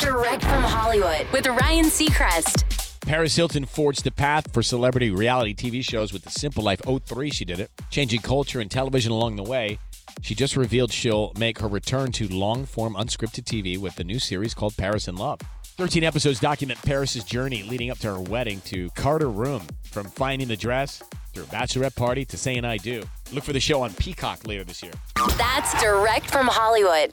Direct from Hollywood with Ryan Seacrest. Paris Hilton forged the path for celebrity reality TV shows with The Simple Life 03. She did it, changing culture and television along the way. She just revealed she'll make her return to long form unscripted TV with the new series called Paris in Love. 13 episodes document Paris's journey leading up to her wedding to Carter Reum, from finding the dress through a bachelorette party to saying I do. Look for the show on Peacock later this year. That's direct from Hollywood.